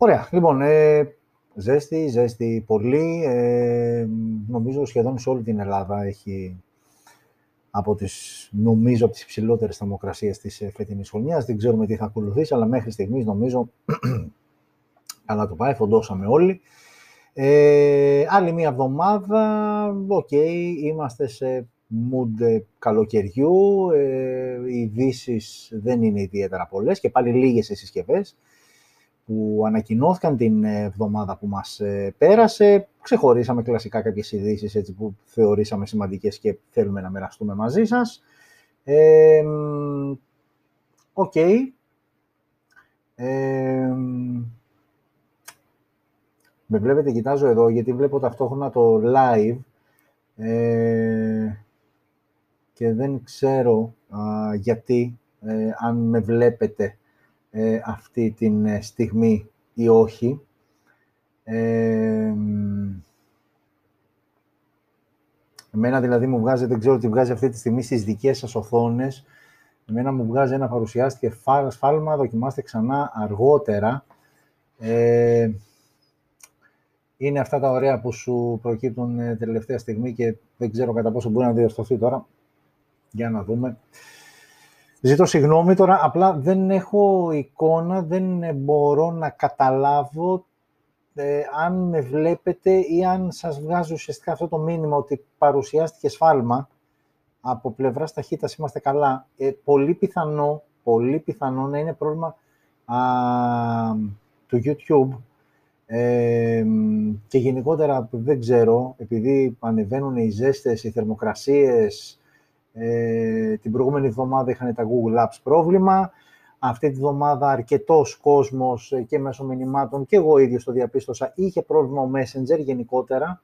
Ωραία. Λοιπόν, ε, ζέστη, ζέστη πολύ. Ε, νομίζω σχεδόν σε όλη την Ελλάδα έχει από τις, νομίζω, από τις υψηλότερες θερμοκρασίες της ε, φετινής χρονιάς. Δεν ξέρουμε τι θα ακολουθήσει, αλλά μέχρι στιγμής νομίζω καλά το πάει, φουντώσαμε όλοι. Ε, άλλη μία εβδομάδα, οκ, είμαστε σε mood καλοκαιριού, ε, οι ειδήσεις δεν είναι ιδιαίτερα πολλές και πάλι λίγες οι συσκευές που ανακοινώθηκαν την εβδομάδα που μας ε, πέρασε. Ξεχωρίσαμε κλασικά κάποιες ειδήσεις έτσι, που θεωρήσαμε σημαντικές και θέλουμε να μοιραστούμε μαζί σας. Οκ. με βλέπετε, κοιτάζω εδώ, γιατί βλέπω ταυτόχρονα το live ε, και δεν ξέρω γιατί, ε, αν με βλέπετε ε, αυτή την ε, στιγμή ή όχι. Ε, εμένα δηλαδή μου βγάζει, δεν ξέρω τι βγάζει αυτή τη στιγμή στις δικές σας οθόνες, εμένα μου βγάζει ένα παρουσιάστηκε σφάλμα, δοκιμάστε ξανά αργότερα. Ε, είναι αυτά τα ωραία που σου προκύπτουν ε, τελευταία στιγμή και δεν ξέρω κατά πόσο μπορεί να διορθωθεί τώρα. Για να δούμε. Ζητώ συγγνώμη τώρα, απλά δεν έχω εικόνα, δεν μπορώ να καταλάβω ε, αν με βλέπετε ή αν σας βγάζει ουσιαστικά αυτό το μήνυμα ότι παρουσιάστηκε σφάλμα από πλευράς ταχύτητας είμαστε καλά. Ε, πολύ πιθανό, πολύ πιθανό να είναι πρόβλημα α, του YouTube ε, και γενικότερα δεν ξέρω, επειδή ανεβαίνουν οι ζέστες, οι θερμοκρασίες, ε, την προηγούμενη εβδομάδα είχαν τα Google Apps πρόβλημα. Αυτή τη βδομάδα αρκετός κόσμος ε, και μέσω μηνυμάτων και εγώ ίδιος το διαπίστωσα είχε πρόβλημα ο Messenger γενικότερα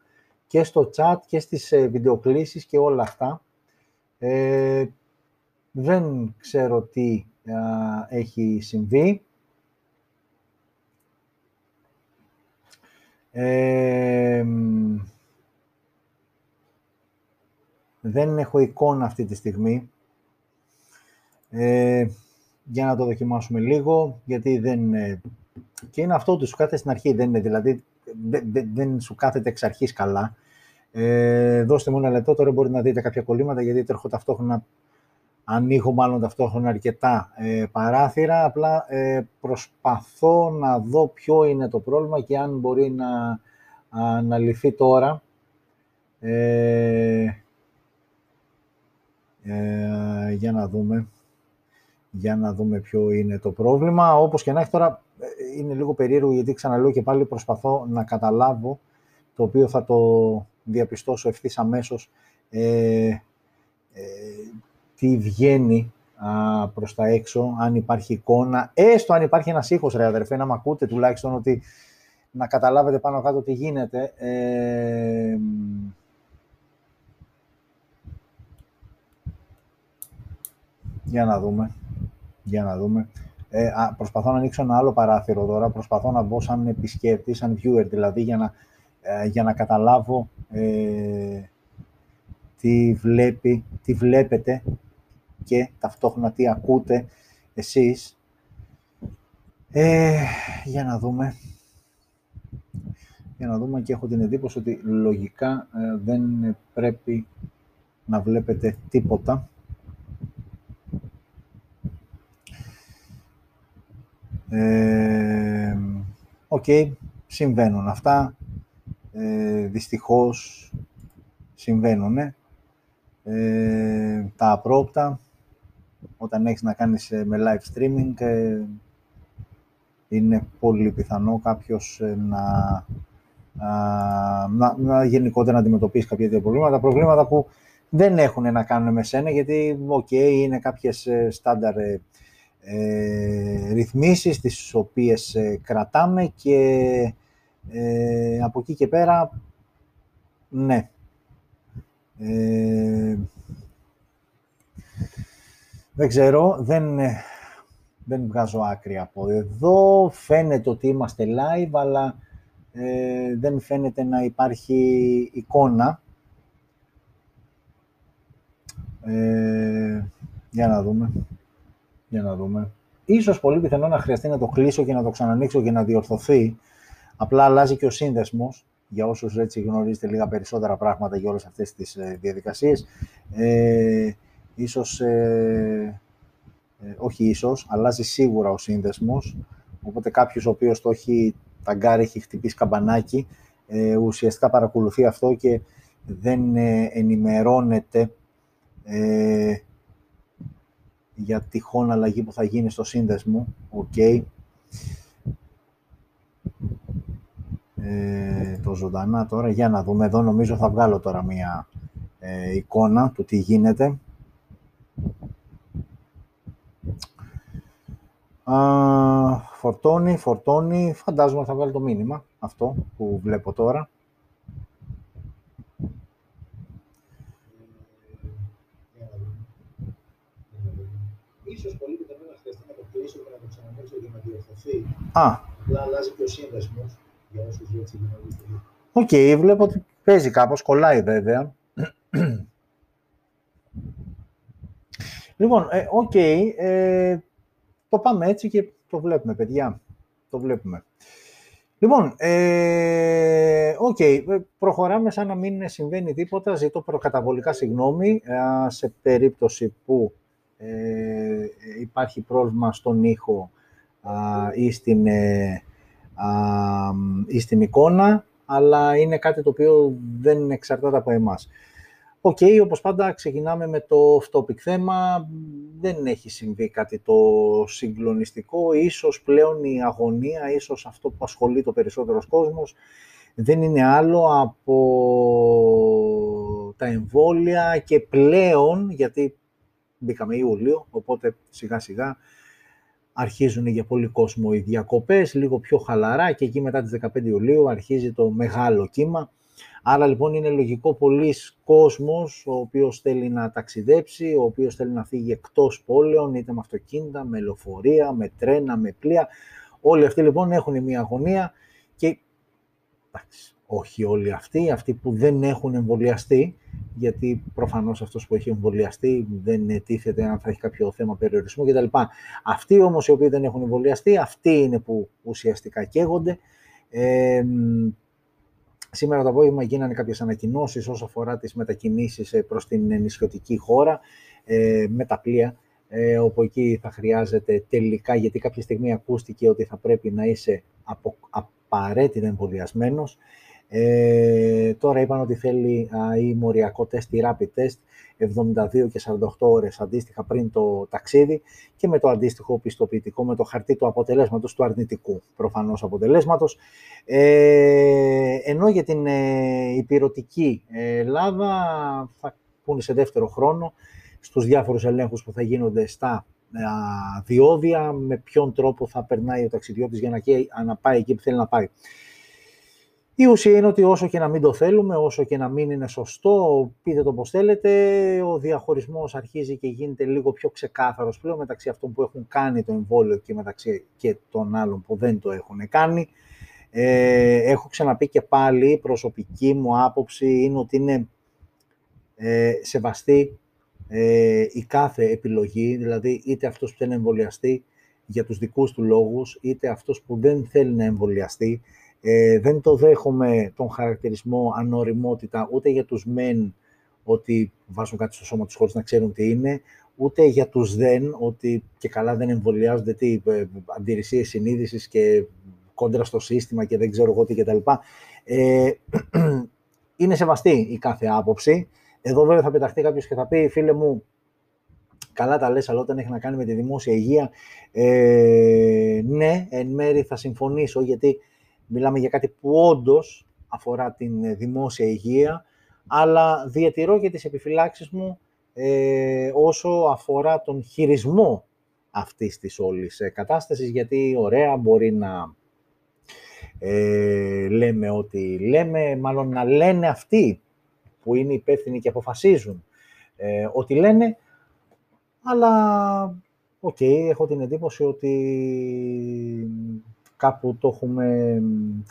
και στο chat και στις ε, βιντεοκλήσεις και όλα αυτά. Ε, δεν ξέρω τι έχει συμβεί. Ε, Δεν έχω εικόνα αυτή τη στιγμή. Ε, για να το δοκιμάσουμε λίγο, γιατί δεν... Ε, και είναι αυτό ότι σου κάθεται στην αρχή, δεν είναι, δηλαδή δεν, δεν σου κάθεται εξ αρχής καλά. Ε, δώστε μου ένα λεπτό, τώρα μπορείτε να δείτε κάποια κολλήματα, γιατί τρέχω ταυτόχρονα, ανοίγω μάλλον ταυτόχρονα αρκετά ε, παράθυρα, απλά ε, προσπαθώ να δω ποιο είναι το πρόβλημα και αν μπορεί να αναλυθεί τώρα. Ε, ε, για να δούμε. Για να δούμε ποιο είναι το πρόβλημα. Όπως και να έχει τώρα, ε, είναι λίγο περίεργο γιατί ξαναλέω και πάλι προσπαθώ να καταλάβω το οποίο θα το διαπιστώσω ευθύς αμέσως ε, ε, τι βγαίνει α, προς τα έξω, αν υπάρχει εικόνα, έστω αν υπάρχει ένας ήχος, ρε αδερφέ, να μ' ακούτε τουλάχιστον ότι να καταλάβετε πάνω κάτω τι γίνεται. Ε, Για να δούμε. Για να δούμε. Ε, α, προσπαθώ να ανοίξω ένα άλλο παράθυρο τώρα. Προσπαθώ να μπω σαν επισκέπτη, σαν viewer δηλαδή, για να, ε, για να καταλάβω ε, τι, βλέπει, τι βλέπετε και ταυτόχρονα τι ακούτε εσείς. Ε, για να δούμε. Για να δούμε και έχω την εντύπωση ότι λογικά ε, δεν πρέπει να βλέπετε τίποτα. Ε, οκ, συμβαίνουν αυτά. Ε, δυστυχώς συμβαίνουν. Ε, τα απρόπτα, όταν έχεις να κάνεις ε, με live streaming, ε, είναι πολύ πιθανό κάποιος να, να, να γενικότερα να αντιμετωπίσει κάποια τέτοια προβλήματα. Προβλήματα που δεν έχουν να κάνουν με σένα, γιατί, οκ, είναι κάποιες στάνταρ ε, ρυθμίσεις τις οποίες ε, κρατάμε και ε, από εκεί και πέρα, ναι. Ε, δεν ξέρω, δεν, δεν βγάζω άκρη από εδώ. Φαίνεται ότι είμαστε live, αλλά δεν φαίνεται να υπάρχει εικόνα. για να δούμε. Για να δούμε. ίσως πολύ πιθανό να χρειαστεί να το κλείσω και να το ξανανοίξω και να διορθωθεί. Απλά αλλάζει και ο σύνδεσμος, για όσους έτσι γνωρίζετε λίγα περισσότερα πράγματα για όλες αυτές τις ε, διαδικασίες. Ε, ίσως, ε, ε, όχι ίσως, αλλάζει σίγουρα ο σύνδεσμος, οπότε κάποιος ο οποίος το έχει ταγκάρει, έχει χτυπήσει καμπανάκι, ε, ουσιαστικά παρακολουθεί αυτό και δεν ε, ενημερώνεται ε, για τυχόν αλλαγή που θα γίνει στο σύνδεσμο. Οκ. Ε, το ζωντανά τώρα, για να δούμε εδώ, νομίζω θα βγάλω τώρα μία ε, εικόνα του τι γίνεται. Α, φορτώνει, φορτώνει, φαντάζομαι θα βγάλει το μήνυμα αυτό που βλέπω τώρα. Ίσως πολύ πιθανό να χρειαστεί να το κλείσω και να το ξανανοίξω για να διορθωθεί. Α. Απλά αλλάζει και ο σύνδεσμος για όσους έτσι γνωρίζετε. OK, okay, βλέπω ότι παίζει κάπως, κολλάει βέβαια. λοιπόν, ε, OK, okay, ε, το πάμε έτσι και το βλέπουμε, παιδιά. Το βλέπουμε. Λοιπόν, ε, okay, προχωράμε σαν να μην συμβαίνει τίποτα. Ζητώ προκαταβολικά συγγνώμη σε περίπτωση που ε, υπάρχει πρόβλημα στον ήχο ή, στην, ε, ή στην εικόνα, αλλά είναι κάτι το οποίο δεν εξαρτάται από εμάς. OK, okay, όπως πάντα ξεκινάμε με το off-topic θέμα. Δεν έχει συμβεί κάτι το συγκλονιστικό. Ίσως πλέον η αγωνία, ίσως αυτό που ασχολείται ο περισσότερος κόσμος, δεν είναι άλλο από τα εμβόλια και πλέον, γιατί μπήκαμε Ιούλιο, οπότε σιγά σιγά αρχίζουν για πολύ κόσμο οι διακοπές, λίγο πιο χαλαρά και εκεί μετά τις 15 Ιουλίου αρχίζει το μεγάλο κύμα. Άρα λοιπόν είναι λογικό πολλοί κόσμος ο οποίος θέλει να ταξιδέψει, ο οποίος θέλει να φύγει εκτός πόλεων, είτε με αυτοκίνητα, με λεωφορεία, με τρένα, με πλοία. Όλοι αυτοί λοιπόν έχουν μια αγωνία και εντάξει, όχι όλοι αυτοί, αυτοί που δεν έχουν εμβολιαστεί, γιατί προφανώς αυτός που έχει εμβολιαστεί δεν τίθεται αν θα έχει κάποιο θέμα περιορισμού κτλ. Αυτοί όμως οι οποίοι δεν έχουν εμβολιαστεί, αυτοί είναι που ουσιαστικά καίγονται. Ε, Σήμερα το απόγευμα γίνανε κάποιες ανακοινώσεις όσο αφορά τις μετακινήσεις ε, προς την νησιωτική χώρα ε, με τα πλοία, ε, όπου εκεί θα χρειάζεται τελικά, γιατί κάποια στιγμή ακούστηκε ότι θα πρέπει να είσαι απο, απαραίτητα εμβολιασμένος, ε, τώρα είπαν ότι θέλει α, ή μοριακό τεστ ή rapid test 72 και 48 ώρες αντίστοιχα πριν το ταξίδι και με το αντίστοιχο πιστοποιητικό με το χαρτί του αποτελέσματος, του αρνητικού προφανώς αποτελέσματος. Ε, ενώ για την ε, υπηρετική Ελλάδα θα πούνε σε δεύτερο χρόνο στους διάφορους ελέγχους που θα γίνονται στα διόδια, με ποιον τρόπο θα περνάει ο ταξιδιώτης για να, να πάει εκεί που θέλει να πάει. Η ουσία είναι ότι όσο και να μην το θέλουμε, όσο και να μην είναι σωστό, πείτε το πώς θέλετε, ο διαχωρισμός αρχίζει και γίνεται λίγο πιο ξεκάθαρος πλέον μεταξύ αυτών που έχουν κάνει το εμβόλιο και μεταξύ και των άλλων που δεν το έχουν κάνει. Ε, έχω ξαναπεί και πάλι, η προσωπική μου άποψη είναι ότι είναι ε, σεβαστή ε, η κάθε επιλογή, δηλαδή είτε αυτός που θέλει να εμβολιαστεί για τους δικούς του λόγους, είτε αυτός που δεν θέλει να εμβολιαστεί, ε, δεν το δέχομαι τον χαρακτηρισμό ανοριμότητα ούτε για τους μεν ότι βάζουν κάτι στο σώμα τους χωρίς να ξέρουν τι είναι, ούτε για τους δεν, ότι και καλά δεν εμβολιάζονται τι ε, αντιρρησίες συνείδησης και κόντρα στο σύστημα και δεν ξέρω εγώ τι κτλ. Ε, είναι σεβαστή η κάθε άποψη. Εδώ βέβαια θα πεταχτεί κάποιος και θα πει, φίλε μου, καλά τα λες, αλλά όταν έχει να κάνει με τη δημόσια υγεία, ε, ναι, εν μέρη θα συμφωνήσω, γιατί Μιλάμε για κάτι που όντως αφορά την ε, δημόσια υγεία, αλλά διατηρώ και τις επιφυλάξεις μου ε, όσο αφορά τον χειρισμό αυτής της όλης ε, κατάστασης, γιατί ωραία μπορεί να ε, λέμε ότι λέμε, μάλλον να λένε αυτοί που είναι υπεύθυνοι και αποφασίζουν ε, ότι λένε, αλλά οκ, έχω την εντύπωση ότι κάπου το έχουμε,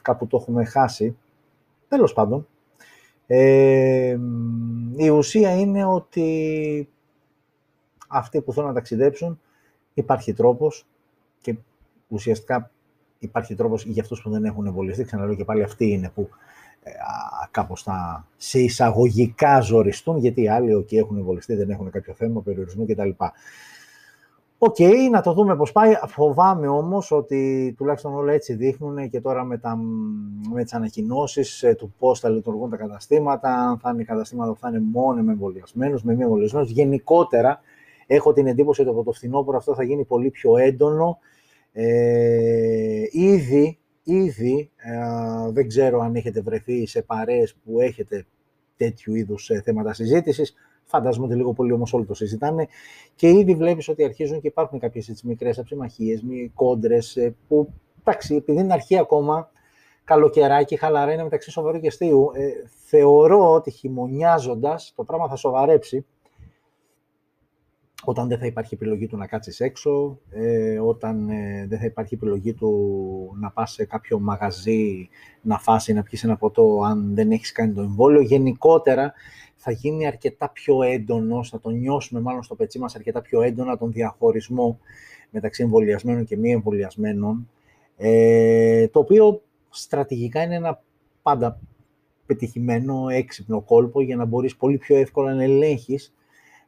κάπου το έχουμε χάσει. Τέλος πάντων, ε, η ουσία είναι ότι αυτοί που θέλουν να ταξιδέψουν, υπάρχει τρόπος, και ουσιαστικά υπάρχει τρόπος για αυτούς που δεν έχουν εμβολιαστεί, ξαναλέω και πάλι αυτοί είναι που ε, κάπως θα σε εισαγωγικά ζοριστούν, γιατί οι άλλοι okay, έχουν εμβολιαστεί, δεν έχουν κάποιο θέμα περιορισμού κτλ. Οκέι, okay, να το δούμε πώς πάει. Φοβάμαι όμως ότι τουλάχιστον όλα έτσι δείχνουν και τώρα με, τα, με τις ανακοινώσεις ε, του πώς θα λειτουργούν τα καταστήματα, αν θα είναι καταστήματα που θα είναι μόνο με εμβολιασμένους, με μη εμβολιασμένους. Γενικότερα, έχω την εντύπωση ότι από το φθινόπωρο αυτό θα γίνει πολύ πιο έντονο. Ε, ήδη, ήδη ε, δεν ξέρω αν έχετε βρεθεί σε παρέες που έχετε τέτοιου είδους ε, θέματα συζήτησης, φαντάζομαι ότι λίγο πολύ όμως όλοι το συζητάνε. Και ήδη βλέπεις ότι αρχίζουν και υπάρχουν κάποιες έτσι, μικρές αψημαχίες, κόντρες ε, που, εντάξει, επειδή είναι αρχή ακόμα, καλοκαιράκι, χαλαρά είναι μεταξύ σοβαρού και αστείου, ε, θεωρώ ότι χειμωνιάζοντας το πράγμα θα σοβαρέψει όταν δεν θα υπάρχει επιλογή του να κάτσεις έξω, ε, όταν ε, δεν θα υπάρχει επιλογή του να πας σε κάποιο μαγαζί να φας ή να πιεις ένα ποτό αν δεν έχεις κάνει το εμβόλιο. Γενικότερα θα γίνει αρκετά πιο έντονο, θα το νιώσουμε μάλλον στο πετσί μας αρκετά πιο έντονα τον διαχωρισμό μεταξύ εμβολιασμένων και μη εμβολιασμένων, ε, το οποίο στρατηγικά είναι ένα πάντα πετυχημένο έξυπνο κόλπο για να μπορείς πολύ πιο εύκολα να ελέγχεις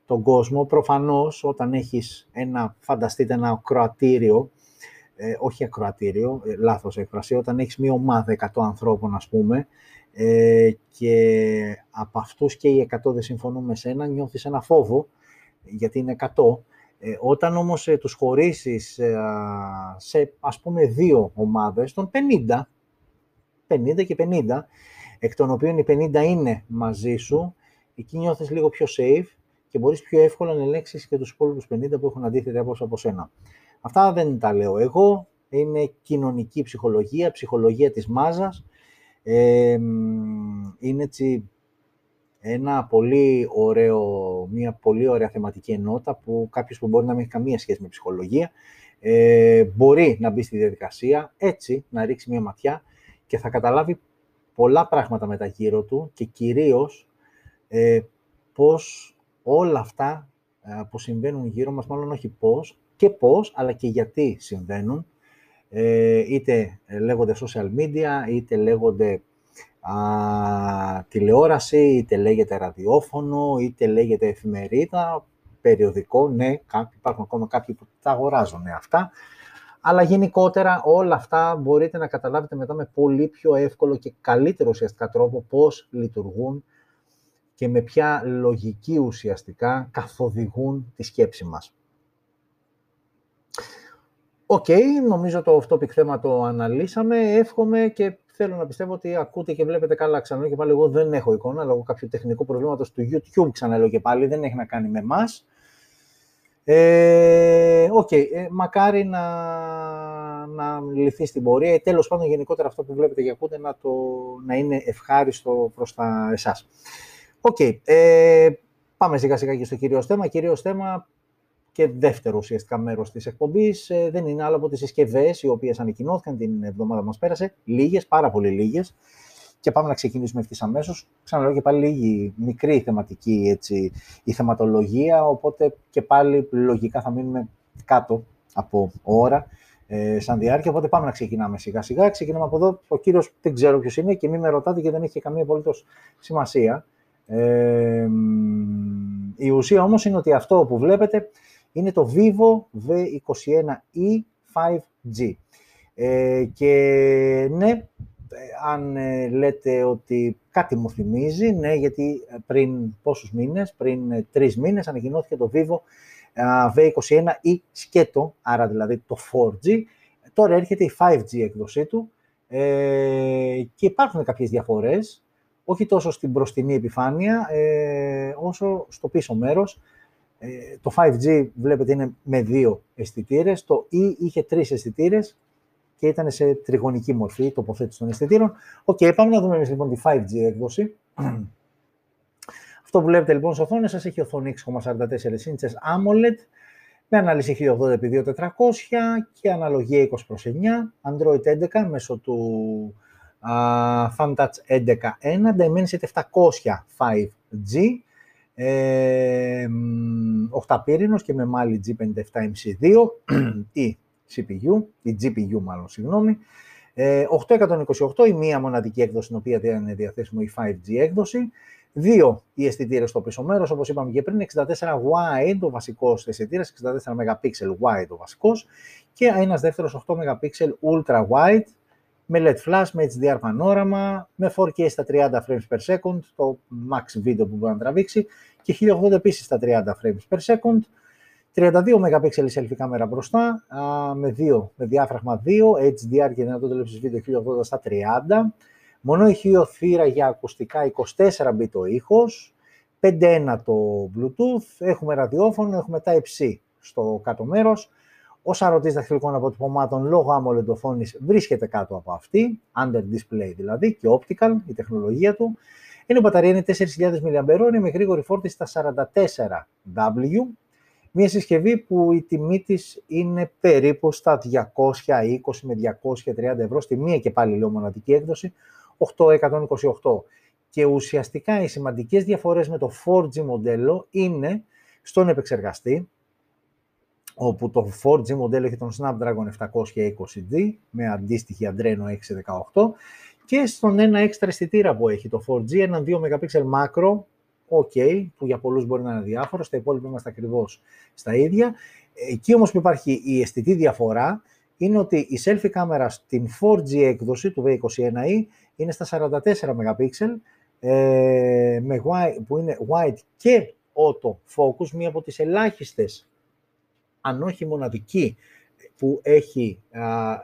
τον κόσμο. Προφανώς, όταν έχεις ένα, φανταστείτε ένα ακροατήριο, ε, όχι ακροατήριο, ε, λάθος έκφραση, όταν έχεις μία ομάδα 100 ανθρώπων, ας πούμε, ε, και από αυτούς και οι 100 δεν συμφωνούν με σένα, νιώθεις ένα φόβο, γιατί είναι 100. Ε, όταν όμως ε, τους χωρίσεις ε, σε, ας πούμε, δύο ομάδες, των 50, 50 και 50, εκ των οποίων οι 50 είναι μαζί σου, εκεί νιώθεις λίγο πιο safe και μπορείς πιο εύκολα να ελέγξεις και τους υπόλοιπους 50 που έχουν αντίθετα από, από σένα. Αυτά δεν τα λέω εγώ, είναι κοινωνική ψυχολογία, ψυχολογία της μάζας. Ε, είναι έτσι ένα πολύ ωραίο, μια πολύ ωραία θεματική ενότητα που κάποιος που μπορεί να μην έχει καμία σχέση με ψυχολογία ε, μπορεί να μπει στη διαδικασία έτσι, να ρίξει μια ματιά και θα καταλάβει πολλά πράγματα με τα γύρω του και κυρίως ε, πώς όλα αυτά ε, που συμβαίνουν γύρω μας, μάλλον όχι πώς, και πώς, αλλά και γιατί συμβαίνουν, ε, είτε λέγονται social media, είτε λέγονται α, τηλεόραση, είτε λέγεται ραδιόφωνο, είτε λέγεται εφημερίδα, περιοδικό, ναι, υπάρχουν ακόμα κάποιοι που τα αγοράζουν αυτά, αλλά γενικότερα όλα αυτά μπορείτε να καταλάβετε μετά με πολύ πιο εύκολο και καλύτερο ουσιαστικά τρόπο πώς λειτουργούν και με ποια λογική ουσιαστικά καθοδηγούν τη σκέψη μας. Οκ, νομίζω το off-topic θέμα το αναλύσαμε. Εύχομαι και θέλω να πιστεύω ότι ακούτε και βλέπετε καλά. Ξαναλέω και πάλι, εγώ δεν έχω εικόνα λόγω κάποιου τεχνικού προβλήματος του YouTube. Ξαναλέω και πάλι, δεν έχει να κάνει με εμάς. Ε, Οκ, okay, ε, μακάρι να, να λυθεί στην πορεία. Ε, τέλος πάντων, γενικότερα αυτό που βλέπετε και ακούτε να, το, να είναι ευχάριστο προς τα εσάς. Οκ. Okay. Ε, πάμε σιγά σιγά και στο κυρίως θέμα. Κυρίως θέμα και δεύτερο ουσιαστικά μέρος της εκπομπής ε, δεν είναι άλλο από τις συσκευές οι οποίες ανακοινώθηκαν την εβδομάδα που μας πέρασε. Λίγες, πάρα πολύ λίγες. Και πάμε να ξεκινήσουμε ευθύς αμέσως. Ξαναλέω και πάλι λίγη, μικρή θεματική έτσι, η θεματολογία. Οπότε και πάλι λογικά θα μείνουμε κάτω από ώρα ε, σαν διάρκεια. Οπότε πάμε να ξεκινάμε σιγά σιγά. Ξεκινάμε από εδώ. Ο κύριος δεν ξέρω ποιος είναι και μην με ρωτάτε γιατί δεν έχει καμία απολύτως σημασία. Ε, η ουσία όμως είναι ότι αυτό που βλέπετε είναι το Vivo V21e 5G. Ε, και ναι, αν ε, λέτε ότι κάτι μου θυμίζει, ναι, γιατί πριν πόσους μήνες, πριν ε, τρεις μήνες ανακοινώθηκε το Vivo V21e σκέτο, άρα δηλαδή το 4G. Τώρα έρχεται η 5G έκδοσή του ε, και υπάρχουν κάποιες διαφορές όχι τόσο στην μπροστινή επιφάνεια, ε, όσο στο πίσω μέρος. Ε, το 5G βλέπετε είναι με δύο αισθητήρες. Το e είχε τρεις αισθητήρες και ήταν σε τριγωνική μορφή τοποθέτηση των αισθητήρων. Οκ, okay, πάμε να δούμε εμείς λοιπόν τη 5G έκδοση. Αυτό που βλέπετε λοιπόν στις οθόνες σας έχει οθόνη 6,44 inches AMOLED με ανάλυση 1080x2400 και αναλογία 20 προς 9, Android 11 μέσω του uh, FunTouch 11.1, Dimensity 700 5G, ε, 8 πύρινος και με Mali G57MC2 ή CPU, η GPU μάλλον, συγγνώμη. 828 η μία μοναδική έκδοση, στην οποία είναι διαθέσιμο η 5G έκδοση. Δύο οι αισθητήρες στο πίσω μέρος, όπως είπαμε και πριν, 64 wide ο βασικός αισθητήρας, 64 MP wide ο βασικός και ένας δεύτερος 8 MP ultra wide με LED flash, με HDR πανόραμα, με 4K στα 30 frames per second, το max video που μπορεί να τραβήξει και 1080 επίσης στα 30 frames per second. 32 MP selfie κάμερα μπροστά, με, δύο, με διάφραγμα 2, HDR και δυνατότητα λήψης βίντεο 1080 στα 30. Μονό ηχείο θύρα για ακουστικά 24 bit ο ήχος, 5.1 το Bluetooth, έχουμε ραδιόφωνο, έχουμε Type-C στο κάτω μέρος. Ο σαρωτής δαχτυλικών αποτυπωμάτων λόγω AMOLED οθόνης βρίσκεται κάτω από αυτή, under display δηλαδή και optical, η τεχνολογία του. Είναι μπαταρία είναι 4.000 mAh με γρήγορη φόρτιση στα 44W. Μια συσκευή που η τιμή της είναι περίπου στα 220 με 230 ευρώ, στη μία και πάλι λέω μοναδική έκδοση, 828. Και ουσιαστικά οι σημαντικές διαφορές με το 4G μοντέλο είναι στον επεξεργαστή, όπου το 4G μοντέλο έχει τον Snapdragon 720G με αντίστοιχη Adreno 618 και στον ένα έξτρα αισθητήρα που έχει το 4G, έναν 2 MP μάκρο, ok, που για πολλούς μπορεί να είναι διάφορο, στα υπόλοιπα είμαστε ακριβώς στα ίδια. Εκεί όμως που υπάρχει η αισθητή διαφορά είναι ότι η selfie κάμερα στην 4G έκδοση του V21e είναι στα 44 MP, ε, με wide, που είναι wide και auto focus, μία από τις ελάχιστες, αν όχι μοναδική, που έχει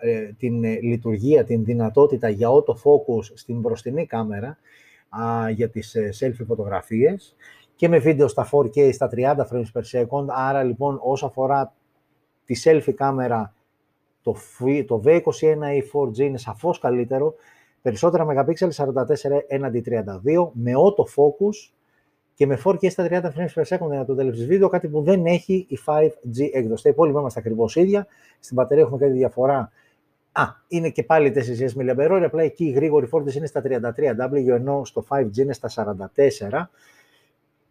ε, την ε, λειτουργία, την δυνατότητα για auto focus στην μπροστινή κάμερα α, για τις ε, selfie φωτογραφίες και με βίντεο στα 4K στα 30 frames per second. Άρα λοιπόν όσο αφορά τη selfie κάμερα το, το V21 ή 4G είναι σαφώς καλύτερο. Περισσότερα megapixel 44 έναντι 32 με auto focus και με 4K στα 30 frames per second για το τέλος βίντεο, κάτι που δεν έχει η 5G έκδοση. Τα υπόλοιπα είμαστε ακριβώς ίδια. Στην μπαταρία έχουμε κάτι διαφορά. Α, είναι και πάλι 4.000 mAh, απλά εκεί η γρήγορη φόρτιση είναι στα 33W, ενώ στο 5G είναι στα 44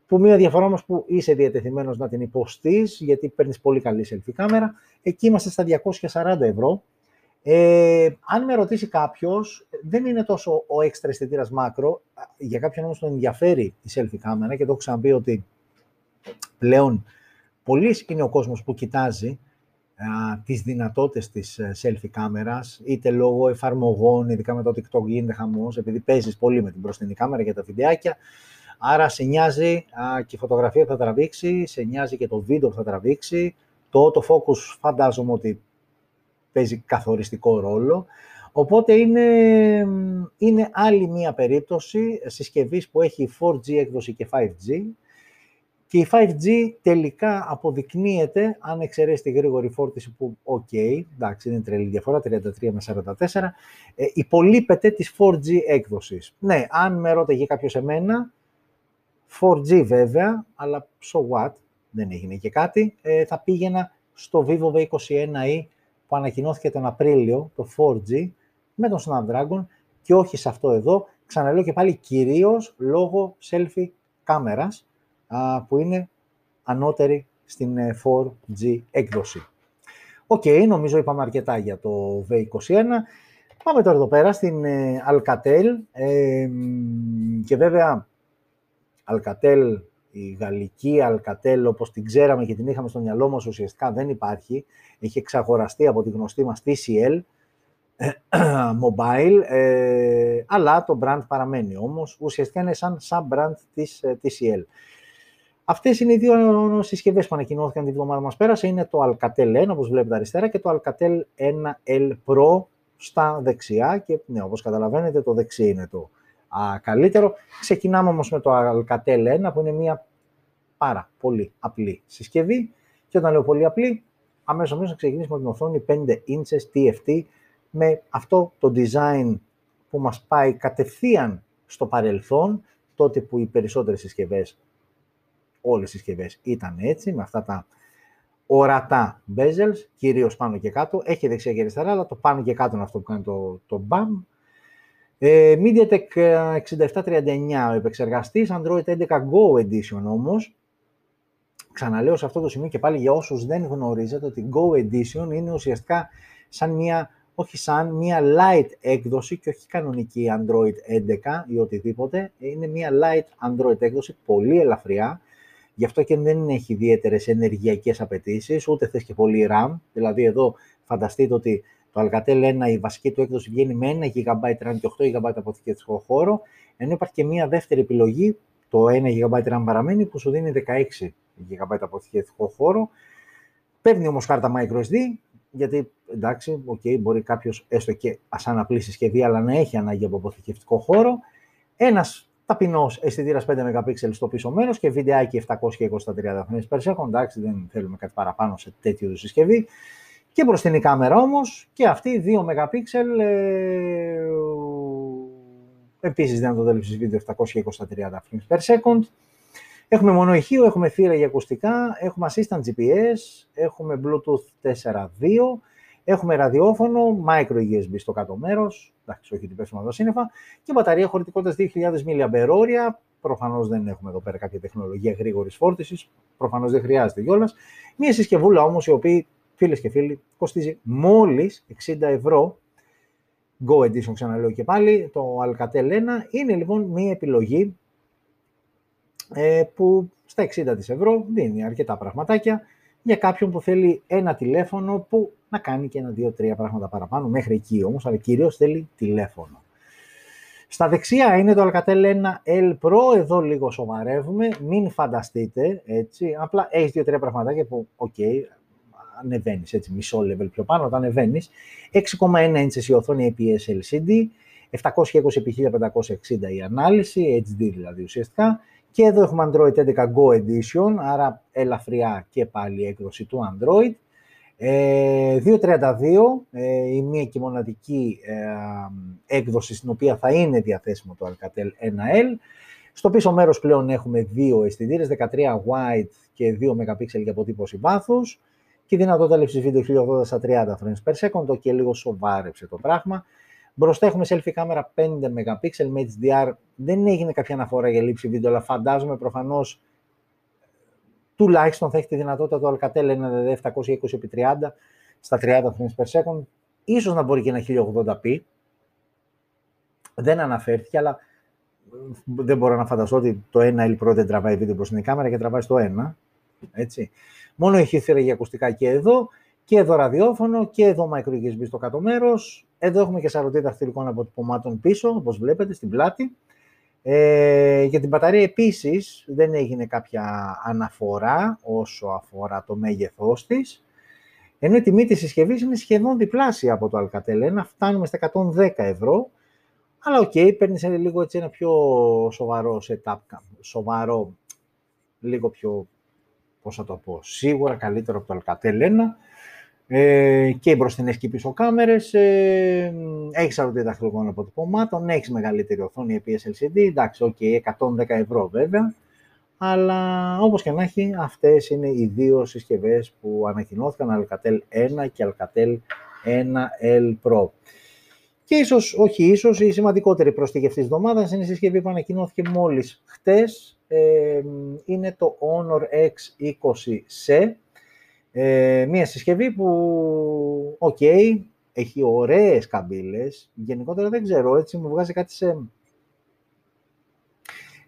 που μία διαφορά όμως που είσαι διατεθειμένος να την υποστείς, γιατί παίρνεις πολύ καλή selfie κάμερα, εκεί είμαστε στα 240 ευρώ. Ε, αν με ρωτήσει κάποιος, δεν είναι τόσο ο έξτρα αισθητήρας μάκρο. Για κάποιον όμως τον ενδιαφέρει η selfie κάμερα και το έχω ξαναπεί ότι πλέον πολλοί είναι ο κόσμος που κοιτάζει α, τις δυνατότητες της ε, selfie κάμερας, είτε λόγω εφαρμογών, ειδικά με το TikTok γίνεται χαμός, επειδή παίζεις πολύ με την μπροστινή κάμερα για τα βιντεάκια, άρα σε νοιάζει α, και η φωτογραφία που θα τραβήξει, σε νοιάζει και το βίντεο που θα τραβήξει, το autofocus φαντάζομαι ότι παίζει καθοριστικό ρόλο. Οπότε είναι, είναι άλλη μία περίπτωση συσκευής που έχει 4G έκδοση και 5G και η 5G τελικά αποδεικνύεται, αν εξαιρέσει τη γρήγορη φόρτιση που, οκ, εντάξει, είναι τρελή διαφορά, 33 με 44, ε, υπολείπεται της 4G έκδοσης. Ναι, αν με ρώταγε κάποιος εμένα, 4G βέβαια, αλλά so what, δεν έγινε και κάτι, ε, θα πήγαινα στο Vivo V21e που ανακοινώθηκε τον Απρίλιο, το 4G, με τον Snapdragon και όχι σε αυτό εδώ, ξαναλέω και πάλι κυρίως λόγω selfie κάμερας, που είναι ανώτερη στην 4G ε, έκδοση. Οκ, okay, νομίζω είπαμε αρκετά για το V21. Πάμε τώρα εδώ πέρα στην ε, Alcatel ε, και βέβαια Alcatel, η γαλλική Alcatel όπως την ξέραμε και την είχαμε στο μυαλό μας ουσιαστικά δεν υπάρχει. Έχει εξαγοραστεί από τη γνωστή μας TCL Mobile, ε, αλλά το brand παραμένει όμως. Ουσιαστικά είναι σαν sub-brand της TCL. Αυτές είναι οι δύο συσκευές που ανακοινώθηκαν την εβδομάδα μας πέρασε. Είναι το Alcatel 1, όπως βλέπετε αριστερά, και το Alcatel 1L Pro στα δεξιά. Και ναι, όπως καταλαβαίνετε, το δεξί είναι το α, καλύτερο. Ξεκινάμε όμως με το Alcatel 1, που είναι μια πάρα πολύ απλή συσκευή. Και όταν λέω πολύ απλή, αμέσως αμέσως να ξεκινήσουμε με την οθόνη 5 inches TFT, με αυτό το design που μας πάει κατευθείαν στο παρελθόν, τότε που οι περισσότερες συσκευές όλες οι συσκευές ήταν έτσι, με αυτά τα ορατά bezels, κυρίως πάνω και κάτω. Έχει δεξιά και αριστερά, αλλά το πάνω και κάτω είναι αυτό που κάνει το, το BAM. Ε, MediaTek 6739 ο επεξεργαστής, Android 11 Go Edition όμως, Ξαναλέω σε αυτό το σημείο και πάλι για όσους δεν γνωρίζετε ότι Go Edition είναι ουσιαστικά σαν μια, όχι σαν μια light έκδοση και όχι κανονική Android 11 ή οτιδήποτε. Είναι μια light Android έκδοση, πολύ ελαφριά, γι' αυτό και δεν έχει ιδιαίτερες ενεργειακές απαιτήσεις, ούτε θες και πολύ RAM. Δηλαδή εδώ φανταστείτε ότι το Alcatel 1 η βασική του έκδοση βγαίνει με 1 GB RAM και 8 GB αποθηκευτικό χώρο, ενώ υπάρχει και μια δεύτερη επιλογή, το 1 GB RAM παραμένει, που σου δίνει 16 GB αποθηκευτικό χώρο. Παίρνει όμως κάρτα microSD, γιατί εντάξει, okay, μπορεί κάποιος έστω και σαν απλή συσκευή, αλλά να έχει ανάγκη από αποθηκευτικό χώρο. Ένας ταπεινός αισθητήρας 5 MP στο πίσω μέρος και βιντεάκι 720 30 frames per second. Εντάξει, δεν θέλουμε κάτι παραπάνω σε τέτοιου είδους συσκευή. Και μπροστινή κάμερα όμως και αυτή 2 MP. Ε, Επίσης δυνατότητα λήψη βίντεο 720 30 frames per second. Έχουμε μόνο ηχείο, έχουμε θύρα για ακουστικά, έχουμε assistant GPS, έχουμε Bluetooth 4.2, έχουμε ραδιόφωνο, micro USB στο κάτω μέρος, εντάξει, όχι ότι πέσουμε εδώ σύννεφα, και μπαταρία χωρητικότητας 2.000 mAh. Προφανώς δεν έχουμε εδώ πέρα κάποια τεχνολογία γρήγορης φόρτισης, προφανώς δεν χρειάζεται κιόλας. Μία συσκευούλα όμως, η οποία, φίλες και φίλοι, κοστίζει μόλις 60 ευρώ. Go Edition, ξαναλέω και πάλι, το Alcatel 1 είναι λοιπόν μία επιλογή ε, που στα 60 της ευρώ δίνει αρκετά πραγματάκια για κάποιον που θέλει ένα τηλέφωνο που να κάνει και ένα, δύο, τρία πράγματα παραπάνω, μέχρι εκεί όμως, αλλά κυρίως θέλει τηλέφωνο. Στα δεξιά είναι το Alcatel 1L Pro, εδώ λίγο σοβαρεύουμε, μην φανταστείτε, έτσι, απλά έχεις δύο-τρία πραγματάκια που, οκ, okay, ανεβαίνεις έτσι, μισό level πιο πάνω, όταν ανεβαίνεις. 6,1 inches η οθόνη IPS LCD, 720x1560 η ανάλυση, HD δηλαδή ουσιαστικά, και εδώ έχουμε Android 11 Go Edition, άρα ελαφριά και πάλι έκδοση του Android. 2/32, ε, ε, η μία και μοναδική ε, έκδοση στην οποία θα είναι διαθέσιμο το Alcatel 1L. Στο πίσω μέρος πλέον έχουμε δύο αισθητήρες, 13 wide και 2 MP για αποτύπωση βάθους και δυνατότητα λήψης βίντεο 1080 στα 30 frames per second, το και λίγο σοβάρεψε το πράγμα. Μπροστά έχουμε selfie κάμερα 5 MP με HDR. Δεν έγινε κάποια αναφορά για λήψη βίντεο, αλλά φαντάζομαι προφανώς τουλάχιστον θα έχει τη δυνατότητα το Alcatel 720x30 στα 30 frames per second. Ίσως να μπορεί και ένα 1080p. Δεν αναφέρθηκε, αλλά δεν μπορώ να φανταστώ ότι το 1 L Pro δεν τραβάει βίντεο προς την κάμερα και τραβάει στο 1. Έτσι. Μόνο έχει θύρα για ακουστικά και εδώ και εδώ ραδιόφωνο και εδώ micro USB στο κάτω μέρος. Εδώ έχουμε και σαρωτή δαχτυλικών αποτυπωμάτων πίσω, όπως βλέπετε, στην πλάτη. Ε, για την μπαταρία επίσης δεν έγινε κάποια αναφορά όσο αφορά το μέγεθός της. Ενώ η τιμή της συσκευής είναι σχεδόν διπλάσια από το Alcatel 1, φτάνουμε στα 110 ευρώ. Αλλά οκ, okay, παίρνει λίγο έτσι ένα πιο σοβαρό setup, σοβαρό, λίγο πιο, πώς θα το πω, σίγουρα καλύτερο από το Alcatel 1 ε, και οι μπροστινές και οι πίσω κάμερες, ε, έχεις σαρωτή δαχτυλικών αποτυπωμάτων, έχεις μεγαλύτερη οθόνη IPS LCD, εντάξει, ok, 110 ευρώ βέβαια, αλλά όπως και να έχει, αυτές είναι οι δύο συσκευές που ανακοινώθηκαν, Alcatel 1 και Alcatel 1L Pro. Και ίσως, όχι ίσως, η σημαντικότερη προσθήκη αυτής της εβδομάδας είναι η συσκευή που ανακοινώθηκε μόλις χτες, ε, είναι το Honor X20C, ε, μία συσκευή που, οκ, okay, έχει ωραίες καμπύλες. Γενικότερα δεν ξέρω, έτσι μου βγάζει κάτι σε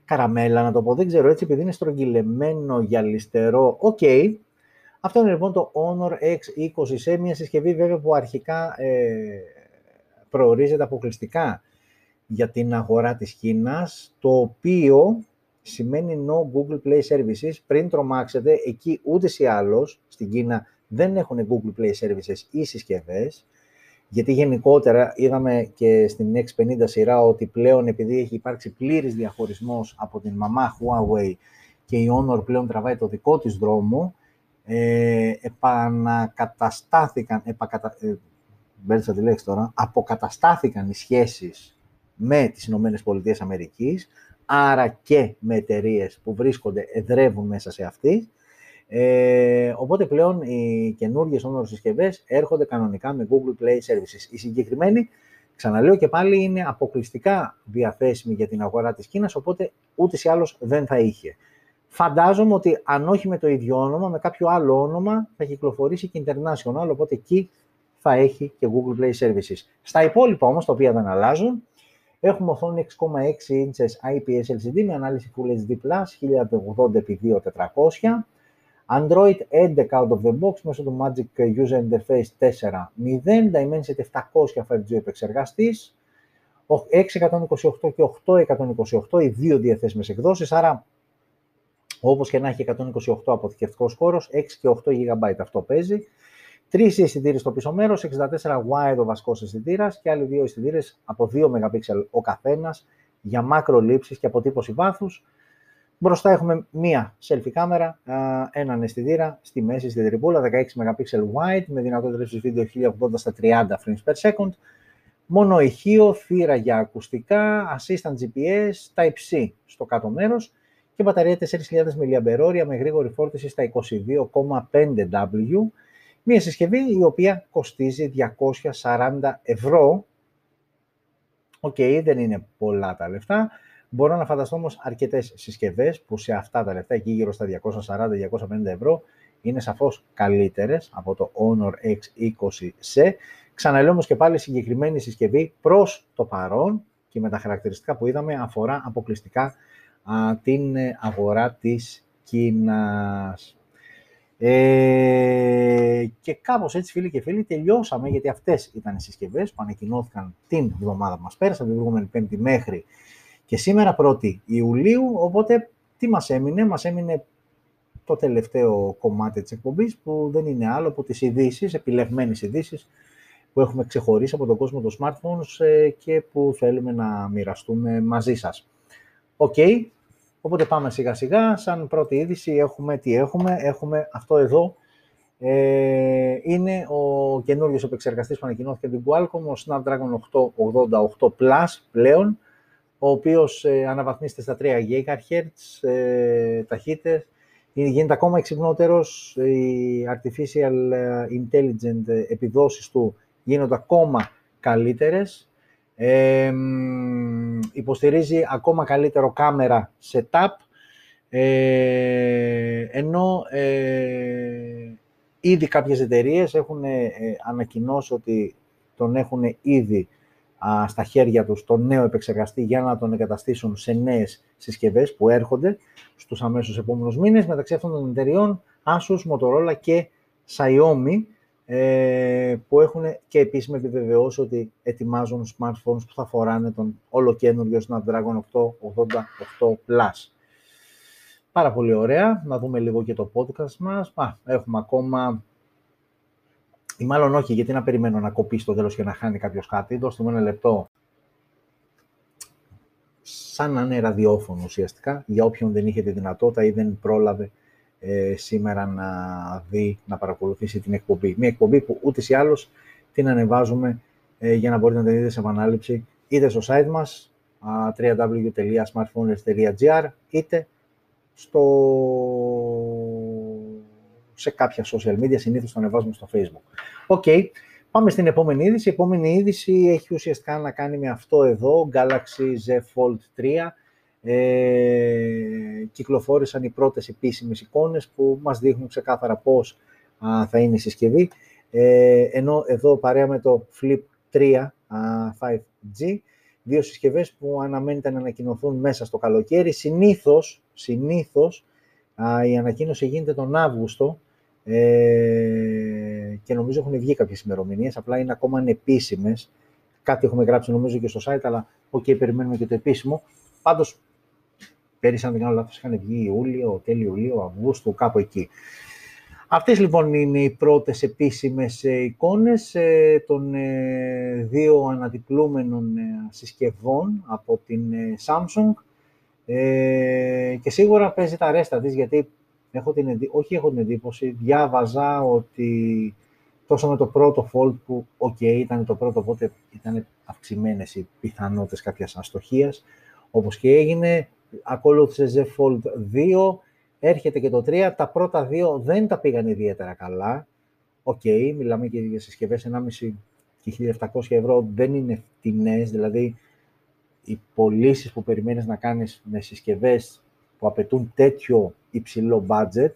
καραμέλα, να το πω. Δεν ξέρω, έτσι επειδή είναι στρογγυλεμένο, γυαλιστερό. Οκ. Okay. Αυτό είναι λοιπόν το Honor X20 σε μια συσκευή βέβαια που αρχικά ε, προορίζεται αποκλειστικά για την αγορά της Κίνας, το οποίο σημαίνει no Google Play Services. Πριν τρομάξετε, εκεί ούτε ή άλλως, στην Κίνα δεν έχουν Google Play Services ή συσκευές. γιατί γενικότερα είδαμε και στην X50 σειρά ότι πλέον επειδή έχει υπάρξει πλήρης διαχωρισμός από την μαμά Huawei και η Honor πλέον τραβάει το δικό της δρόμο, ε, επανακαταστάθηκαν, επακατα, ε, τη λέξη τώρα, αποκαταστάθηκαν οι σχέσεις με τις Ηνωμένες Πολιτείες Αμερικής, άρα και με εταιρείες που βρίσκονται, εδρεύουν μέσα σε αυτή. Ε, οπότε πλέον οι καινούργιες όνορε συσκευές έρχονται κανονικά με Google Play Services. Η συγκεκριμένη, ξαναλέω και πάλι, είναι αποκλειστικά διαθέσιμη για την αγορά της Κίνας, οπότε ούτε ή άλλως δεν θα είχε. Φαντάζομαι ότι αν όχι με το ίδιο όνομα, με κάποιο άλλο όνομα, θα κυκλοφορήσει και International, οπότε εκεί θα έχει και Google Play Services. Στα υπόλοιπα όμως, τα οποία δεν αλλάζουν, έχουμε οθόνη 6,6 inches IPS LCD με ανάλυση Full HD+, 1080x2400, Android 11 out of the box μέσω του Magic User Interface 4.0, Dimensity 700 5G επεξεργαστής, 628 και 828 οι δύο διαθέσιμες εκδόσεις, άρα όπως και να έχει 128 αποθηκευτικός χώρος, 6 και 8 GB αυτό παίζει. Τρεις αισθητήρες στο πίσω μέρος, 64 wide ο βασικός αισθητήρας και άλλοι δύο αισθητήρες από 2 MP ο καθένας για μακρολήψεις και αποτύπωση βάθους. Μπροστά έχουμε μία selfie κάμερα, έναν αισθητήρα στη μέση, στην τριπούλα, 16 MP wide με δυνατότητα ρεύση βίντεο 1080 στα 30 frames per second. Μόνο ηχείο, θύρα για ακουστικά, assisted GPS, Type-C στο κάτω μέρος και μπαταρία 4.000 mAh με γρήγορη φόρτιση στα 22,5W. Μία συσκευή η οποία κοστίζει 240 ευρώ. Οκ, okay, δεν είναι πολλά τα λεφτά. Μπορώ να φανταστώ όμως αρκετές συσκευές που σε αυτά τα λεφτά, εκεί γύρω στα 240-250 ευρώ, είναι σαφώς καλύτερες από το Honor X20C. Ξαναλέω όμως και πάλι συγκεκριμένη συσκευή προς το παρόν και με τα χαρακτηριστικά που είδαμε αφορά αποκλειστικά την ε, αγορά της Κίνας. Ε, και κάπως έτσι φίλοι και φίλοι τελειώσαμε γιατί αυτές ήταν οι συσκευές που ανακοινώθηκαν την εβδομάδα που μας πέρασε, την προηγούμενη πέμπτη μέχρι και σήμερα 1η Ιουλίου, οπότε τι μας έμεινε, μας έμεινε το τελευταίο κομμάτι της εκπομπής που δεν είναι άλλο από τις ειδήσεις, επιλεγμένες ειδήσεις που έχουμε ξεχωρίσει από τον κόσμο των smartphones ε, και που θέλουμε να μοιραστούμε μαζί σας. Οκ, okay. Οπότε πάμε σιγά σιγά. Σαν πρώτη είδηση έχουμε τι έχουμε. Έχουμε αυτό εδώ. Ε, είναι ο καινούριος επεξεργαστής που ανακοινώθηκε την Qualcomm, ο Snapdragon 888 Plus πλέον, ο οποίος ε, αναβαθμίζεται στα 3 GHz ε, ταχύτητες, γίνεται ακόμα εξυπνότερος, οι artificial ε, intelligence επιδόσεις του γίνονται ακόμα καλύτερες, ε, υποστηρίζει ακόμα καλύτερο κάμερα setup, ε, ενώ ε, ήδη κάποιες εταιρείες έχουν ε, ανακοινώσει ότι τον έχουν ήδη στα χέρια τους τον νέο επεξεργαστή για να τον εγκαταστήσουν σε νέες συσκευές που έρχονται στους αμέσως επόμενους μήνες μεταξύ αυτών των εταιριών Asus, Motorola και Xiaomi ε, που έχουν και επίσημα επιβεβαιώσει ότι ετοιμάζουν smartphones που θα φοράνε τον ολοκένουργιο Snapdragon 888 Plus. Πάρα πολύ ωραία. Να δούμε λίγο και το podcast μας. Α, έχουμε ακόμα... Ή μάλλον όχι, γιατί να περιμένω να κοπεί στο τέλος και να χάνει κάποιος κάτι. Δώστε μου ένα λεπτό. Σαν να είναι ραδιόφωνο ουσιαστικά, για όποιον δεν είχε τη δυνατότητα ή δεν πρόλαβε ε, σήμερα να δει, να παρακολουθήσει την εκπομπή. Μια εκπομπή που ούτως ή άλλως την ανεβάζουμε ε, για να μπορείτε να την δείτε σε επανάληψη είτε στο site μας www.smartphones.gr είτε στο... σε κάποια social media, συνήθως το ανεβάζουμε στο facebook. Οκ, okay. πάμε στην επόμενη είδηση. Η επόμενη είδηση έχει ουσιαστικά να κάνει με αυτό εδώ, Galaxy Z Fold 3, ε, κυκλοφόρησαν οι πρώτες επίσημες εικόνες που μας δείχνουν ξεκάθαρα πώς α, θα είναι η συσκευή. Ε, ενώ εδώ παρέα με το Flip 3 α, 5G, δύο συσκευές που αναμένεται να ανακοινωθούν μέσα στο καλοκαίρι. Συνήθως, συνήθως α, η ανακοίνωση γίνεται τον Αύγουστο ε, και νομίζω έχουν βγει κάποιες ημερομηνίες, απλά είναι ακόμα ανεπίσημες. Κάτι έχουμε γράψει νομίζω και στο site, αλλά OK, okay, περιμένουμε και το επίσημο. Πάντως, Πέρυσι, αν δεν κάνω λάθος, είχαν βγει Ιούλιο, τέλη Ιουλίου, Αυγούστου, κάπου εκεί. Αυτές λοιπόν είναι οι πρώτες επίσημες ε, εικόνες ε, των ε, δύο αναδιπλούμενων συσκευών από την Samsung και σίγουρα παίζει τα ρέστα της γιατί έχω την, όχι έχω την εντύπωση, διάβαζα ότι τόσο με το πρώτο Fold που, οκ, ήταν το πρώτο, οπότε ήταν αυξημένες οι πιθανότητες κάποιας αστοχίας, όπως και έγινε, ακολούθησε Z Fold 2, έρχεται και το 3. Τα πρώτα δύο δεν τα πήγαν ιδιαίτερα καλά. OK, okay, μιλάμε και για συσκευές 1,5 και 1.700 ευρώ δεν είναι φτηνές, δηλαδή οι πωλήσεις που περιμένεις να κάνεις με συσκευές που απαιτούν τέτοιο υψηλό budget,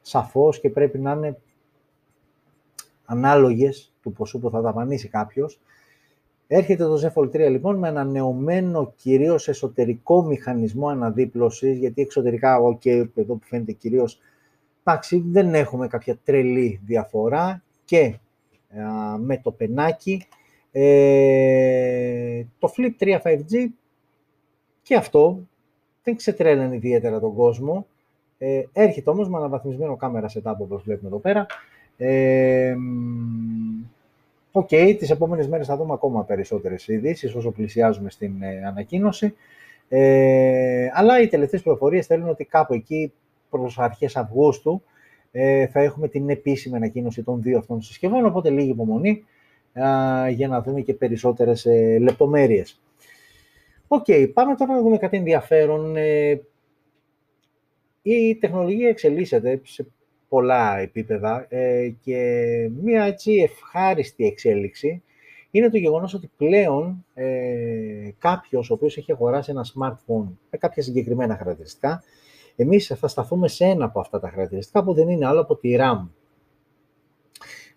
σαφώς και πρέπει να είναι ανάλογες του ποσού που θα δαπανίσει κάποιος. Έρχεται το Z Fold 3 λοιπόν με ένα νεωμένο κυρίως εσωτερικό μηχανισμό αναδίπλωσης, γιατί εξωτερικά, ok, εδώ που φαίνεται κυρίως, εντάξει, δεν έχουμε κάποια τρελή διαφορά και με το πενάκι. Ε, το Flip 3 5G και αυτό δεν ξετρέλανε ιδιαίτερα τον κόσμο. Ε, έρχεται όμως με αναβαθμισμένο camera setup όπως βλέπουμε εδώ πέρα. Ε, OK, okay, τις επόμενες μέρες θα δούμε ακόμα περισσότερες ειδήσεις όσο πλησιάζουμε στην ε, ανακοίνωση. Ε, αλλά οι τελευταίες πληροφορίες θέλουν ότι κάπου εκεί προς αρχές Αυγούστου ε, θα έχουμε την επίσημη ανακοίνωση των δύο αυτών συσκευών, οπότε λίγη υπομονή για να δούμε και περισσότερες ε, λεπτομέρειες. Οκ, πάμε τώρα να δούμε κάτι ενδιαφέρον. Ε, η τεχνολογία εξελίσσεται σε πολλά επίπεδα ε, και μία έτσι ευχάριστη εξέλιξη είναι το γεγονός ότι πλέον ε, κάποιος ο οποίος έχει αγοράσει ένα smartphone με κάποια συγκεκριμένα χαρακτηριστικά, εμείς θα σταθούμε σε ένα από αυτά τα χαρακτηριστικά που δεν είναι άλλο από τη RAM.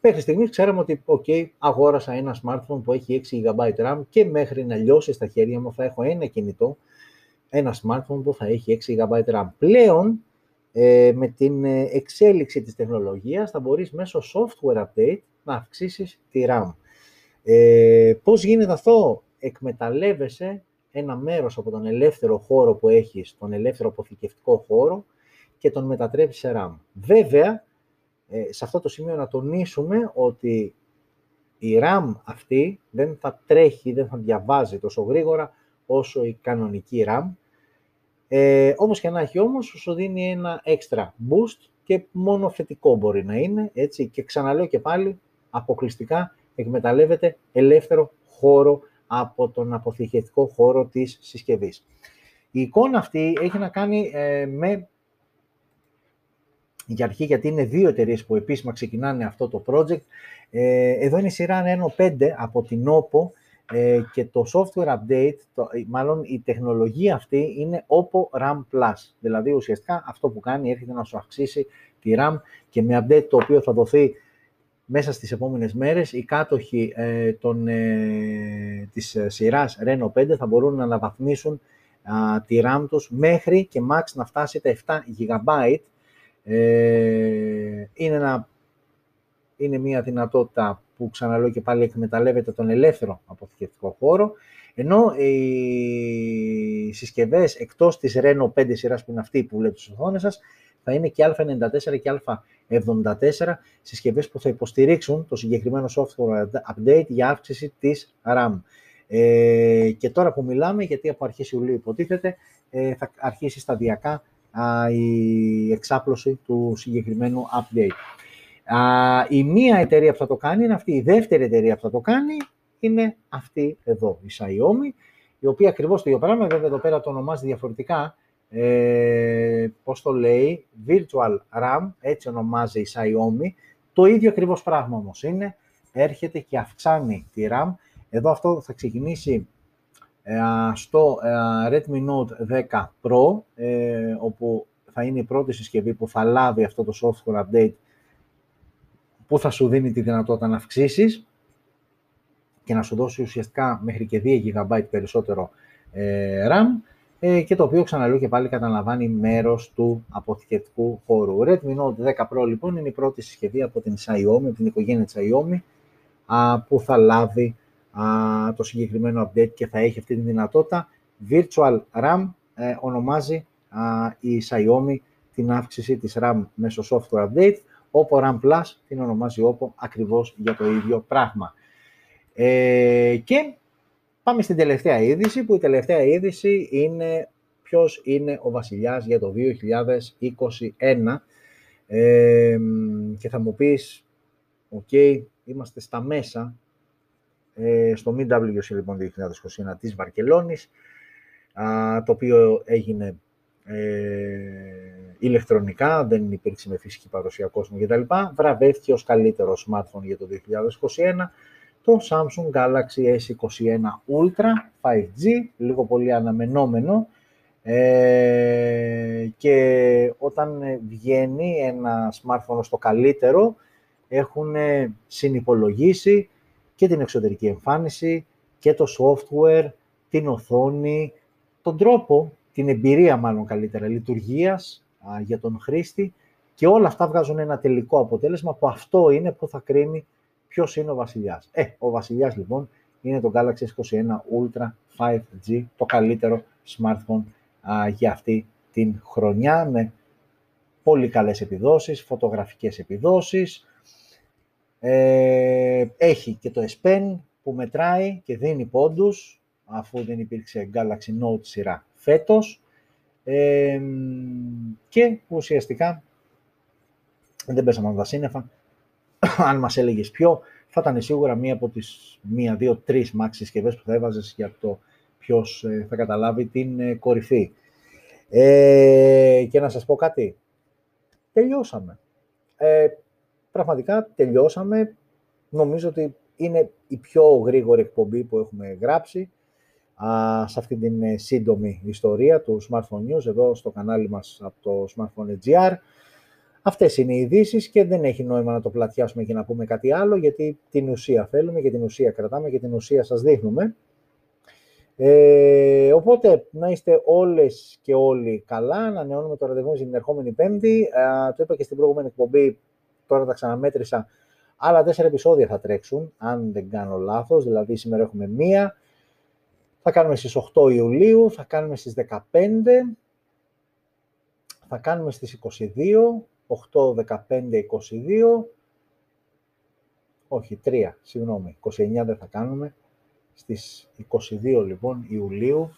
Μέχρι στιγμής ξέραμε ότι, ok, αγόρασα ένα smartphone που έχει 6 GB RAM και μέχρι να λιώσει στα χέρια μου θα έχω ένα κινητό, ένα smartphone που θα έχει 6 GB RAM. Πλέον, ε, με την ε, εξέλιξη της τεχνολογίας, θα μπορείς μέσω software update να αυξήσεις τη RAM. Ε, πώς γίνεται αυτό; Εκμεταλλεύεσαι ένα μέρος από τον ελεύθερο χώρο που έχεις, τον ελεύθερο αποθηκευτικό χώρο και τον μετατρέψεις σε RAM. Βέβαια, ε, σε αυτό το σημείο να τονίσουμε ότι η RAM αυτή δεν θα τρέχει, δεν θα διαβάζει τόσο γρήγορα όσο η κανονική RAM. Ε, όπως και να έχει όμως, σου δίνει ένα extra boost και μόνο θετικό μπορεί να είναι, έτσι, και ξαναλέω και πάλι, αποκλειστικά εκμεταλλεύεται ελεύθερο χώρο από τον αποθηκευτικό χώρο της συσκευής. Η εικόνα αυτή έχει να κάνει ε, με για αρχή, γιατί είναι δύο εταιρείες που επίσημα ξεκινάνε αυτό το project. Ε, εδώ είναι η σειρά Nano 5 από την OPPO ε, και το software update, το, μάλλον η τεχνολογία αυτή είναι OPPO RAM Plus. Δηλαδή ουσιαστικά αυτό που κάνει έρχεται να σου αυξήσει τη RAM και με update το οποίο θα δοθεί μέσα στις επόμενες μέρες οι κάτοχοι ε, των, ε, της σειράς Reno 5 θα μπορούν να αναβαθμίσουν τη RAM τους μέχρι και max να φτάσει τα 7 GB ε, είναι, ένα, είναι μια δυνατότητα που ξαναλέω και πάλι εκμεταλλεύεται τον ελεύθερο αποθηκευτικό χώρο, ενώ οι συσκευές εκτός της Reno 5 σειράς που είναι αυτή που βλέπετε στις οθόνες σας, θα είναι και Α94 και Α74 συσκευές που θα υποστηρίξουν το συγκεκριμένο software update για αύξηση της RAM. Ε, και τώρα που μιλάμε, γιατί από αρχές Ιουλίου υποτίθεται, ε, θα αρχίσει σταδιακά η εξάπλωση του συγκεκριμένου update. Η μία εταιρεία που θα το κάνει είναι αυτή, η δεύτερη εταιρεία που θα το κάνει είναι αυτή εδώ, η Xiaomi, η οποία ακριβώς το ίδιο πράγμα, βέβαια εδώ πέρα το ονομάζει διαφορετικά, ε, πώς το λέει, Virtual RAM, έτσι ονομάζει η Xiaomi, το ίδιο ακριβώς πράγμα όμως είναι, έρχεται και αυξάνει τη RAM. Εδώ αυτό θα ξεκινήσει ε, στο ε, Redmi Note 10 Pro, ε, όπου θα είναι η πρώτη συσκευή που θα λάβει αυτό το software update που θα σου δίνει τη δυνατότητα να αυξήσεις και να σου δώσει ουσιαστικά μέχρι και 2 GB περισσότερο RAM και το οποίο ξαναλέω και πάλι καταλαμβάνει μέρος του αποθηκευτικού χώρου. Redmi Note 10 Pro λοιπόν είναι η πρώτη συσκευή από την Xiaomi, από την οικογένεια Xiaomi που θα λάβει το συγκεκριμένο update και θα έχει αυτή τη δυνατότητα. Virtual RAM ε, ονομάζει η Xiaomi την αύξηση της RAM μέσω software update, Oppo RAM Plus την ονομάζει Oppo ακριβώς για το ίδιο πράγμα. Ε, και πάμε στην τελευταία είδηση, που η τελευταία είδηση είναι ποιος είναι ο βασιλιάς για το 2021. Ε, και θα μου πεις, οκ, είμαστε στα μέσα ε, στο MWC λοιπόν 2021 της Βαρκελόνης, το οποίο έγινε ε, ηλεκτρονικά, δεν υπήρξε με φυσική παρουσία κόσμου κτλ. Βραβεύτηκε ως καλύτερο smartphone για το 2021 το Samsung Galaxy S21 Ultra 5G, λίγο πολύ αναμενόμενο, Ε, και όταν βγαίνει ένα smartphone στο καλύτερο, έχουν συνυπολογίσει και την εξωτερική εμφάνιση και το software, την οθόνη, τον τρόπο, την εμπειρία μάλλον καλύτερα, λειτουργίας για τον χρήστη και όλα αυτά βγάζουν ένα τελικό αποτέλεσμα που αυτό είναι που θα κρίνει ποιος είναι ο βασιλιάς. Ε, ο βασιλιάς λοιπόν είναι το Galaxy S21 Ultra 5G, το καλύτερο smartphone για αυτή την χρονιά με πολύ καλές επιδόσεις, φωτογραφικές επιδόσεις. Ε, έχει και το S Pen που μετράει και δίνει πόντους, αφού δεν υπήρξε Galaxy Note σειρά φέτος. Ε, και ουσιαστικά δεν πέσαμε τα σύννεφα. Αν μας έλεγες ποιο, θα ήταν σίγουρα μία από τις μία, δύο, τρεις max συσκευές που θα έβαζες για το ποιος ε, θα καταλάβει την ε, κορυφή. Ε, και να σας πω κάτι. Τελειώσαμε. Ε, πραγματικά τελειώσαμε. Νομίζω ότι είναι η πιο γρήγορη εκπομπή που έχουμε γράψει α, σε αυτή την ε, σύντομη ιστορία του Smartphone News εδώ στο κανάλι μας από το Smartphone.gr. Αυτές είναι οι ειδήσεις και δεν έχει νόημα να το πλατιάσουμε και να πούμε κάτι άλλο γιατί την ουσία θέλουμε και την ουσία κρατάμε και την ουσία σας δείχνουμε. Ε, οπότε, να είστε όλες και όλοι καλά. Ανανεώνουμε το ραντεβού για την ερχόμενη Πέμπτη. το είπα και στην προηγούμενη εκπομπή, τώρα τα ξαναμέτρησα. Άλλα τέσσερα επεισόδια θα τρέξουν, αν δεν κάνω λάθος. Δηλαδή, σήμερα έχουμε μία. Θα κάνουμε στις 8 Ιουλίου, θα κάνουμε στις 15, θα κάνουμε στις 22, 8, 15, 22, όχι 3, συγγνώμη, 29 δεν θα κάνουμε, στις 22 λοιπόν Ιουλίου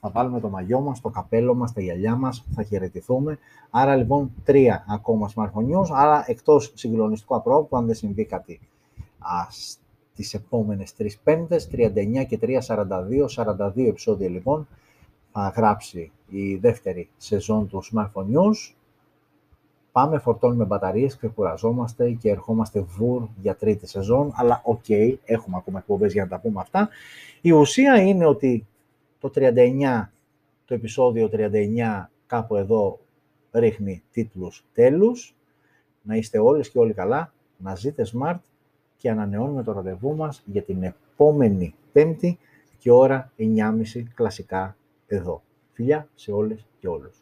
θα βάλουμε το μαγιό μας, το καπέλο μας, τα γυαλιά μας, θα χαιρετηθούμε. Άρα λοιπόν τρία ακόμα smartphone news, άρα εκτός συγκλονιστικού απρόπου, αν δεν συμβεί κάτι ας, τις επόμενες τρεις πέμπτες, 39 και 3, 42, 42 επεισόδια λοιπόν, θα γράψει η δεύτερη σεζόν του Smartphone News. Πάμε, φορτώνουμε μπαταρίες, ξεκουραζόμαστε και ερχόμαστε βουρ για τρίτη σεζόν, αλλά οκ, έχουμε ακόμα εκπομπές για να τα πούμε αυτά. Η ουσία είναι ότι το 39, το επεισόδιο 39 κάπου εδώ ρίχνει τίτλους τέλους. Να είστε όλες και όλοι καλά, να ζείτε smart και ανανεώνουμε το ραντεβού μας για την επόμενη πέμπτη και ώρα 9.30 κλασικά εδώ. Φιλιά σε όλες και όλους.